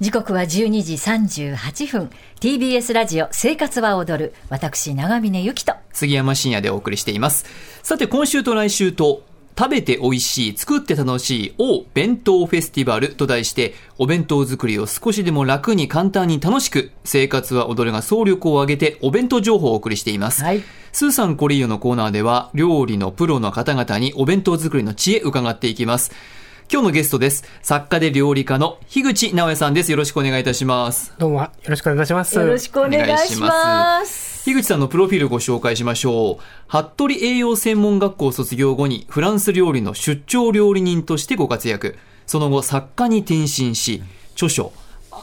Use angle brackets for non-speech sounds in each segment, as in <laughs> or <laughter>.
時刻は12時38分。TBS ラジオ生活は踊る。私長峰由紀と。杉山深也でお送りしています。さて今週と来週と食べて美味しい、作って楽しい、お弁当フェスティバルと題して、お弁当作りを少しでも楽に簡単に楽しく、生活は踊るが総力を挙げてお弁当情報をお送りしています。はい。スーさんコリーヨのコーナーでは、料理のプロの方々にお弁当作りの知恵伺っていきます。今日のゲストです。作家で料理家の樋口直哉さんです。よろしくお願いいたします。どうもよろしくお願いいたします。よろしくお願いします樋口さんのプロフィールご紹介しましょう。服部栄養専門学校卒業後にフランス料理の出張料理人としてご活躍。その後作家に転身し、著書、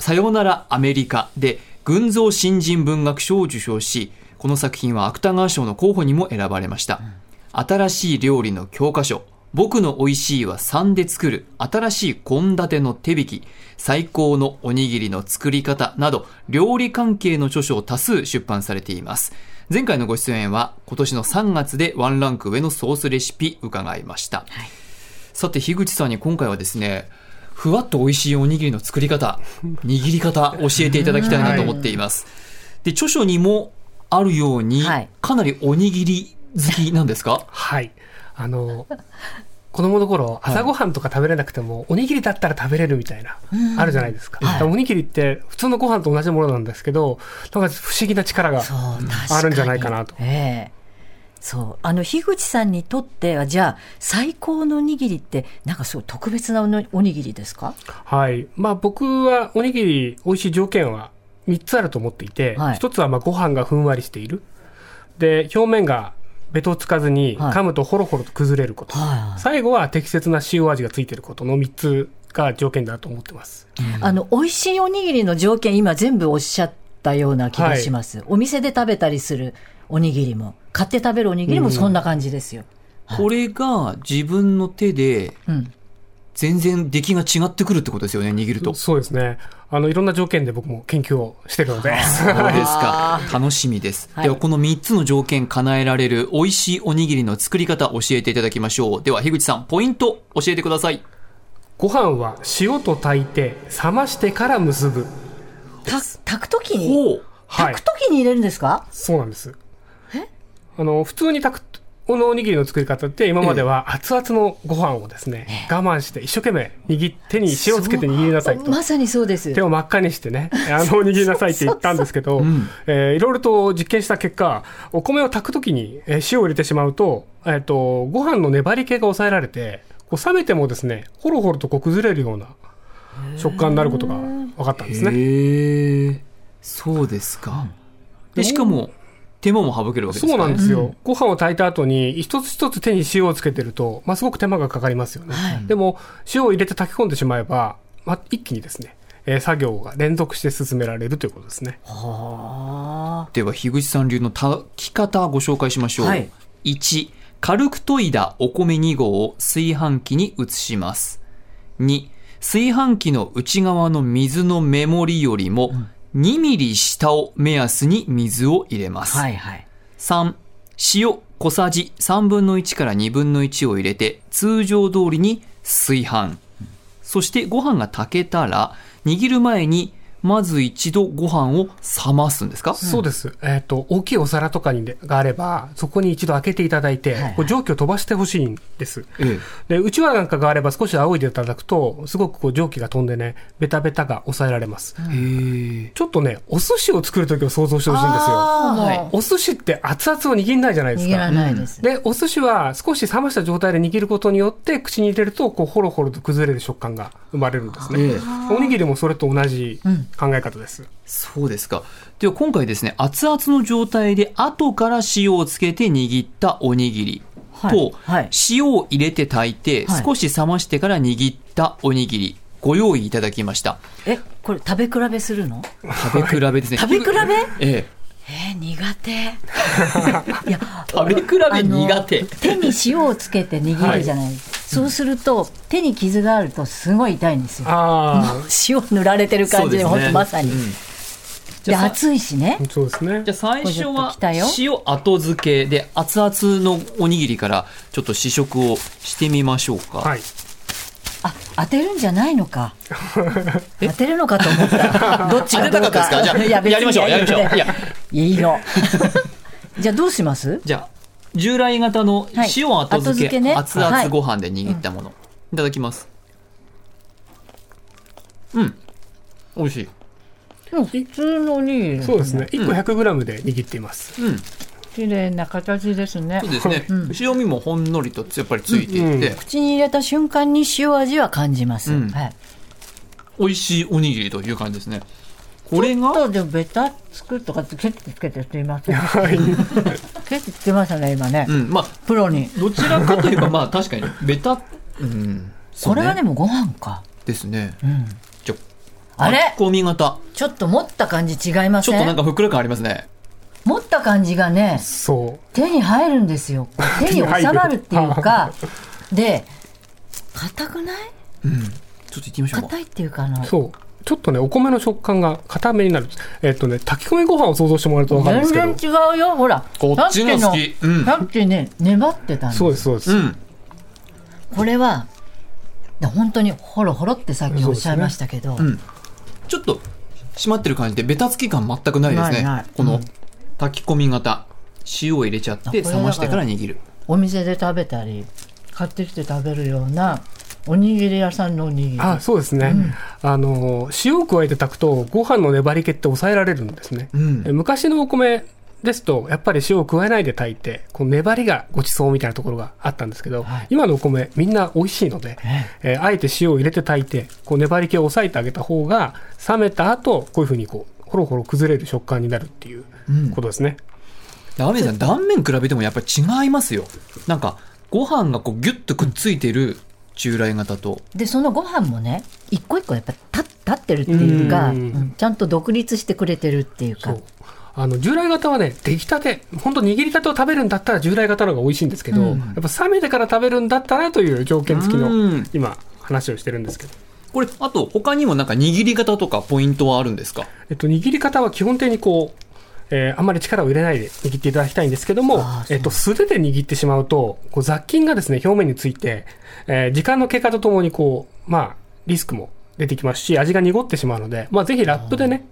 さよならアメリカで群像新人文学賞を受賞し、この作品は芥川賞の候補にも選ばれました。新しい料理の教科書、僕の美味しいは3で作る、新しい献立の手引き、最高のおにぎりの作り方など、料理関係の著書を多数出版されています。前回のご出演は、今年の3月でワンランク上のソースレシピ伺いました。さて、樋口さんに今回はですね、ふわっと美味しいおにぎりの作り方、握り方、教えていただきたいなと思っています。<laughs> で、著書にもあるように、はいかなりおにぎり好きなんですか？はい。あの、子供の頃、はい朝ごはんとか食べれなくても、おにぎりだったら食べれるみたいな、あるじゃないですか。はいおにぎりって普通のご飯と同じものなんですけど、なんか不思議な力があるんじゃないかなと。ええそうあの樋口さんにとってはじゃあ最高のおにぎりってなんかそう特別なおにぎりですか？はい。まあ僕はおにぎり美味しい条件は3つあると思っていて、はい1つはまあご飯がふんわりしている。で、表面がベトつかずにはい。噛むとホロホロと崩れること。はい最後は適切な塩味がついていることの3つが条件だと思ってます。あの美味しいおにぎりの条件今全部おっしゃったような気がします、お店で食べたりするおにぎりも。買って食べるおにぎりもそんな感じですよ、これが自分の手でうん全然出来が違ってくるってことですよね、握ると。そそうですね。あの、いろんな条件で僕も研究をしてるので。うですか。楽しみです。はいでは、この3つの条件叶えられる美味しいおにぎりの作り方教えていただきましょう。では、樋口さん、ポイント教えてください。ご飯は塩と炊いて、冷ましてから結ぶ。た炊くときに？炊く。ときに入れるんですか、そうなんです。あの、普通に炊く、このおにぎりの作り方って今までは熱々のご飯をですね、我慢して一生懸命握ってに塩をつけて握りなさいと。まさにそうです手を真っ赤にしてね、あの、握りなさいって言ったんですけど、えーいろいろと実験した結果、お米を炊くときにえー塩を入れてしまうと、えっ、と、ご飯の粘り気が抑えられて、こう冷めてもですね、ほろほろとこう崩れるような食感になることが分かったんですね。そうですか。で、しかも、手間も省けるわけですね。そうなんですよ。ご飯を炊いた後に、一つ一つ手に塩をつけてると、まあ、すごく手間がかかりますよね。はいでも、塩を入れて炊き込んでしまえば、まあ、一気にですね、えー作業が連続して進められるということですね。はでは、樋口さん流の炊き方ご紹介しましょう。はい1、軽く研いだお米2合を炊飯器に移します。2、炊飯器の内側の水の目盛りよりも2ミリ下を目安に水を入れます。あはいはい3、塩小さじ3分の1から2分の1を入れて通常通りに炊飯。そしてご飯が炊けたら握る前にまず一度ご飯を冷ますんですか？そうです。えっ、と、大きいお皿とかにでがあれば、そこに一度開けていただいて、はいこう蒸気を飛ばしてほしいんです。ええ。で、うちわなんかがあれば少し仰いでいただくと、すごくこう蒸気が飛んでね、ベタベタが抑えられます。へえ。ちょっとね、お寿司を作るときを想像してほしいんですよ。はいお寿司って熱々を握んないじゃないですか。握らないです、で、お寿司は少し冷ました状態で握ることによって、口に入れると、こう、ホロホロと崩れる食感が生まれるんですね。ええおにぎりもそれと同じ考え方です。そうですか。では今回ですね、熱々の状態で後から塩をつけて握ったおにぎりと、はいはい塩を入れて炊いてはい少し冷ましてから握ったおにぎり、ご用意いただきました。えこれ食べ比べするの？食べ比べですね。食べ比べ？ええ。えー、苦手。い <laughs> や食べ比べ苦手。手に塩をつけて握るじゃない、そうすると手に傷があるとすごい痛いんですよ。あ塩塗られてる感じでね。本当まさに、うん。で熱いしね。あ、そうですね。じゃ。あ最初は塩後付けで熱々のおにぎりからちょっと試食をしてみましょうか。はい。あ当てるんじゃないのか。<laughs> 当てるのかと思った。<laughs> どっちがどう当てたかったですか？じゃあやりましょうやりましょう。いやいいのじゃあどうします？じゃあ従来型のはい。塩後後付け,、付けね。熱々ご飯で握ったもの、い、ただきます。うん。美味しい。うん普通のおに。ぎりそうですね。1個 100g で握っています、うん。綺麗な形ですね。そうですね、うん。塩味もほんのりとやっぱりついていて、口に入れた瞬間に塩味は感じます、うん。はい。美味しいおにぎりという感じですねこれちょがっとでもベタつくとかってケチつけてすいませんはい。ケチつけましたね今ね、うんまあプロに。どちらかといえばまあ確かにベタうんこれはでもご飯か。ですね。うん。じゃあれ？込み型。ちょっと持った感じ違いまちょっとなんかふっくら感ありますね。持った感じがねそ手に入るんですよ。<laughs> 手に収まるっていうか。で硬くない？うん。ちょっと行ってみましょうか。硬いっていうかあのうそうちょっとねお米の食感が硬めになる。えっとね炊き込みご飯を想像してもらうと分かるんですけど。全然違うよ。ほらこっちが好き。うん。さっきね粘ってたんですそうですそうです、うん。これは本当にホロホロってさっきおっしゃいましたけど、うん。ちょっと締まってる感じでベタつき感全くないですね。ないない。このうん。炊き込み型。塩を入れちゃって冷ましてから握る。お店で食べたり買ってきて食べるようなおにぎり屋さんのおにぎり。あそうですね、あの塩を加えて炊くとご飯の粘り気って抑えられるんですね、うん。え昔のお米ですとやっぱり塩を加えないで炊いてこう粘りがごちそうみたいなところがあったんですけど、はい。今のお米みんな美味しいので、えーあえて塩を入れて炊いてこう粘り気を抑えてあげた方が冷めた後こういうふうにこうほろほろ崩れる食感になるっていうことですね、ラーメンさん断面比べてもやっぱり違いますよ。なんかご飯がこうギュッとくっついてる従来型と。でそのご飯もね一個一個やっぱ立立ってるっていうか、うん。うんちゃんと独立してくれてるっていうか。そう。あの従来型はね出来たて本当握りたてを食べるんだったら従来型の方が美味しいんですけど、うん。やっぱ冷めてから食べるんだったらという条件付きのうん。今話をしてるんですけど、これあと他にもなんか握り方とかポイントはあるんですか？えっと、握り方は基本的にこう、えーあんまり力を入れないで握っていただきたいんですけどもえっと、素手で握ってしまうとこう雑菌がですね表面について、えー時間の経過とともにこう、まあ、リスクも出てきますし味が濁ってしまうので、まあ、ぜひラップでね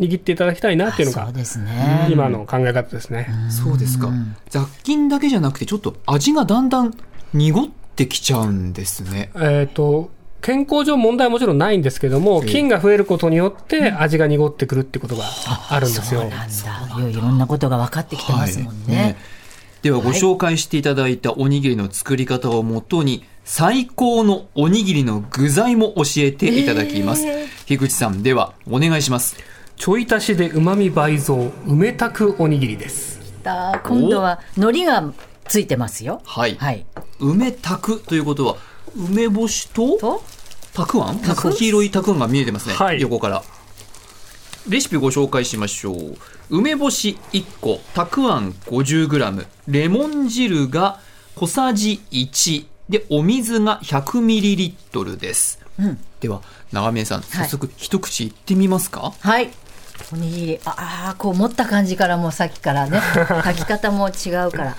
握っていただきたいなっていうのがあそうですね。今の考え方ですね。そうですか。雑菌だけじゃなくてちょっと味がだんだん濁ってきちゃうんですね。えっ、と、健康上問題はもちろんないんですけども、ええ。菌が増えることによって味が濁ってくるってことがあるんですよ。そうなんだ。いろいろんなことが分かってきてますもんね,、はいではご紹介していただいたおにぎりの作り方をもとに最高のおにぎりの具材も教えていただきます、樋口さんではお願いします。ちょい足しで旨味倍増、梅たくおにぎりです。だ今度は海苔がついてますよ。はい、はい。梅たくということは梅干しと？と？たくあん？なんか黄色いたくあんが見えてますね、はい。横から。レシピご紹介しましょう。梅干し1個たくあん 50g レモン汁が小さじ1でお水が 100ml です、うん。では長峰さん早速一口いってみますか、はい。おにぎり。ああこう持った感じからもうさっきからね。<laughs> 炊き方も違うから。い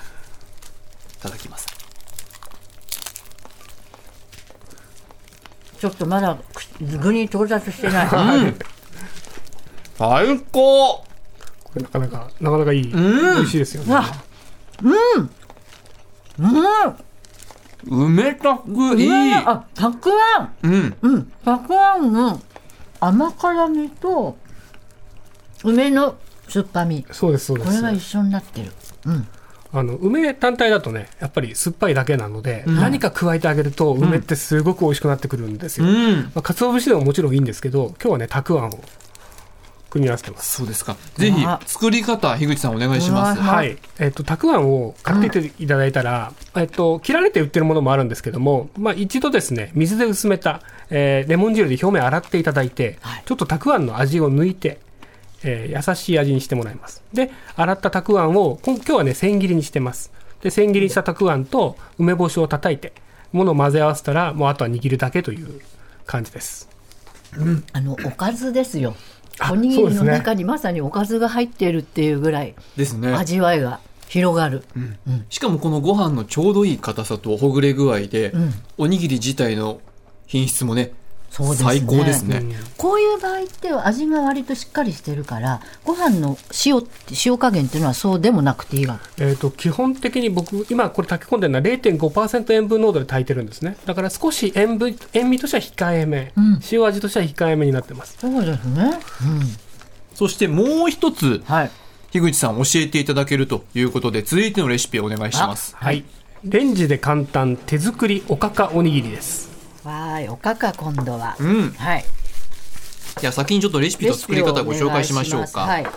ただきますちょっとまだ具に到達してない、最高。これなかなか、なかなかいい。ん。美味しいですよね。わうん。梅たくいい。あたくあん。うん。うん。たくあんの甘辛みと梅の酸っぱみ。そうです、そうでこれが一す。緒になってる。うんあの、梅単体だとね、やっぱり酸っぱいだけなので、何か加えてあげると、梅ってすごく美味しくなってくるんですよ。うん。まあ、鰹節でももちろんいいんですけど、今日はね、たくあんを組み合わせてます。そうですか。ぜひ作り方樋口さんお願いします。はい。えっ、と、たくあんを買っていただいたら、えっ、と、切られて売ってるものもあるんですけども、まあ、一度ですね、水で薄めた、えーレモン汁で表面洗っていただいて、はい。ちょっとたくあんの味を抜いて、えー優しい味にしてもらいます。で、洗ったたくあんを、こん今日はね、千切りにしてます。で、千切りにしたたくあんと梅干しを叩いて、ものを混ぜ合わせたら、もうあとは握るだけという感じです。あのおかずですよ。あおにぎりの中にまさにおかずが入っているっていうぐらいですね。味わいが広がる、しかもこのご飯のちょうどいい硬さとほぐれ具合で、ん。おにぎり自体の品質もねね。最高ですね、こういう場合って味が割としっかりしてるからご飯の塩って塩加減っていうのはそうでもなくていいわえー、と基本的に僕、今これ炊き込んでるのは0.5%塩分濃度で炊いてるんですね。だから少し塩分塩味としては控えめ、塩味としては控えめになってます。そうですね、そしてもう一つはい。樋口さん教えていただけるということで続いてのレシピをお願いします。はい。レンジで簡単手作りおかかおにぎりです。わーいおかか今度は、うん。はい。じゃあ先にちょっとレシピと作り方をご紹介しましょうか。はい。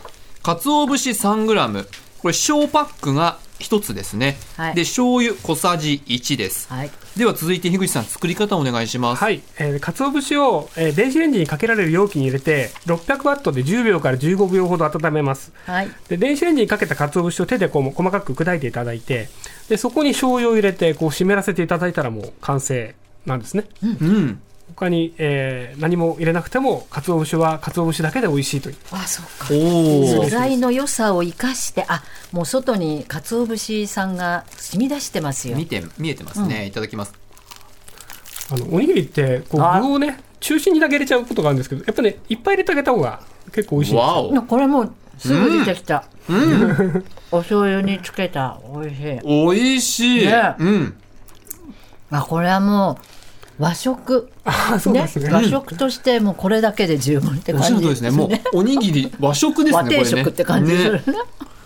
鰹節 3g これ小パックが1つですね、はい。で醤油小さじ1です、はい。では続いて樋口さん作り方をお願いします、はい。えー、鰹節を、えー電子レンジにかけられる容器に入れて、600ワットで10秒から15秒ほど温めます。はい。で電子レンジにかけた鰹節を手でこう細かく砕いていただいてでそこに醤油を入れてこう湿らせていただいたらもう完成なんですね、うん。他に、えー何も入れなくても鰹節は鰹節だけで美味しいという。あそうか。おお素材の良さを生かしてあもう外に鰹節さんが染み出してますよ。見て見えてますね、いただきます。あのおにぎりってこうあ。具をね中心にだけ入れちゃうことがあるんですけどやっぱねいっぱい入れてあげた方が結構美味しいわこれもうすぐ出てきた、お醤油につけた美味しい。美味しい、ね。うんあこれはもう和食。あそうですね。和食としてもうこれだけで十分って感じですね。もうおにぎり和食ですね和定これね。食って感じする。ね。ね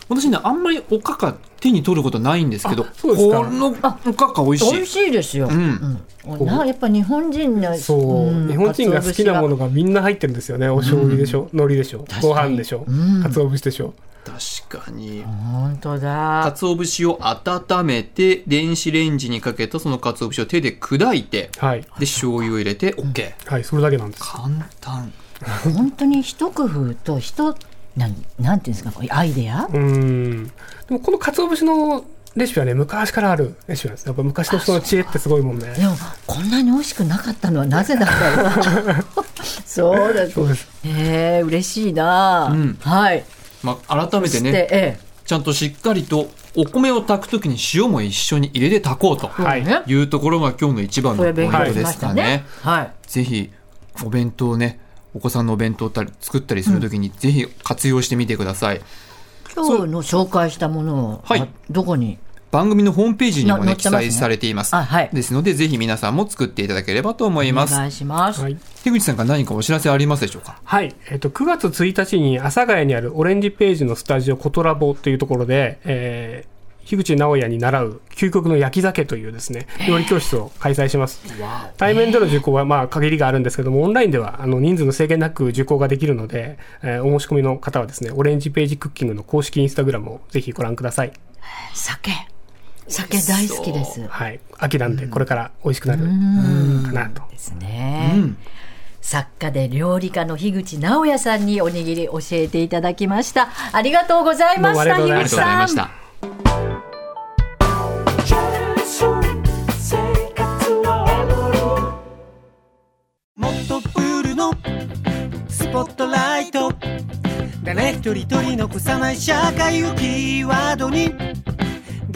私ねあんまりおかか手に取ることないんですけどあそうですか。このおかか美味しい。美味しいですよ、ん。うん。なやっぱ日本人のそう、ん日本人が好きなもの鰹がみんな入ってるんですよね。お醤油でしょ、海苔でしょご飯でしょ、鰹節でしょ確かに。節本当だ。鰹節を温めて電子レンジにかけたその鰹節を手で砕いてはい。で醤油を入れて OK はいそれだけなんです。簡単。本当に一工夫と一なんなんていうんですかこれアイデア？うーん。でもこの鰹節のレシピはね昔からあるレシピなんです。やっぱ昔の人の知恵ってすごいもんね。でもこんなに美味しくなかったのはなぜだったろう？<laughs> そうですそうです。へえ嬉しいな、ん。はいまあ、改めてで、ねええ。ちゃんとしっかりとお米を炊くときに塩も一緒に入れて炊こうとはい。うところが今日の一番のポイントですかね。はい。ぜひお弁当ねお子さんのお弁当たり作ったりするときにぜひ活用してみてください。今日の紹介したものを、はい。あどこに？番組のホームページにもね記載されています。あはい。ですのでぜひ皆さんも作っていただければと思います。お願いします、はい。樋口さんから何かお知らせありますでしょうか？はい、えっと9月1日に阿佐ヶ谷にあるオレンジページのスタジオコトラボっていうところで、えー樋口直哉に習う究極の焼き酒というですね料理教室を開催します。対面での受講はまあ限りがあるんですけどもオンラインではあの人数の制限なく受講ができるので、えーお申し込みの方はですねオレンジページクッキングの公式インスタグラムをぜひご覧ください。酒酒大好きです。はい。秋なんでこれから美味しくなるかなと。ですね、作家で料理家の樋口直哉さんにおにぎり教えていただきました。ありがとうございましたどうもありありがとうございまし樋口さん。た。もっとプールのスポットライト。誰一人取り残さない社会をキーワードに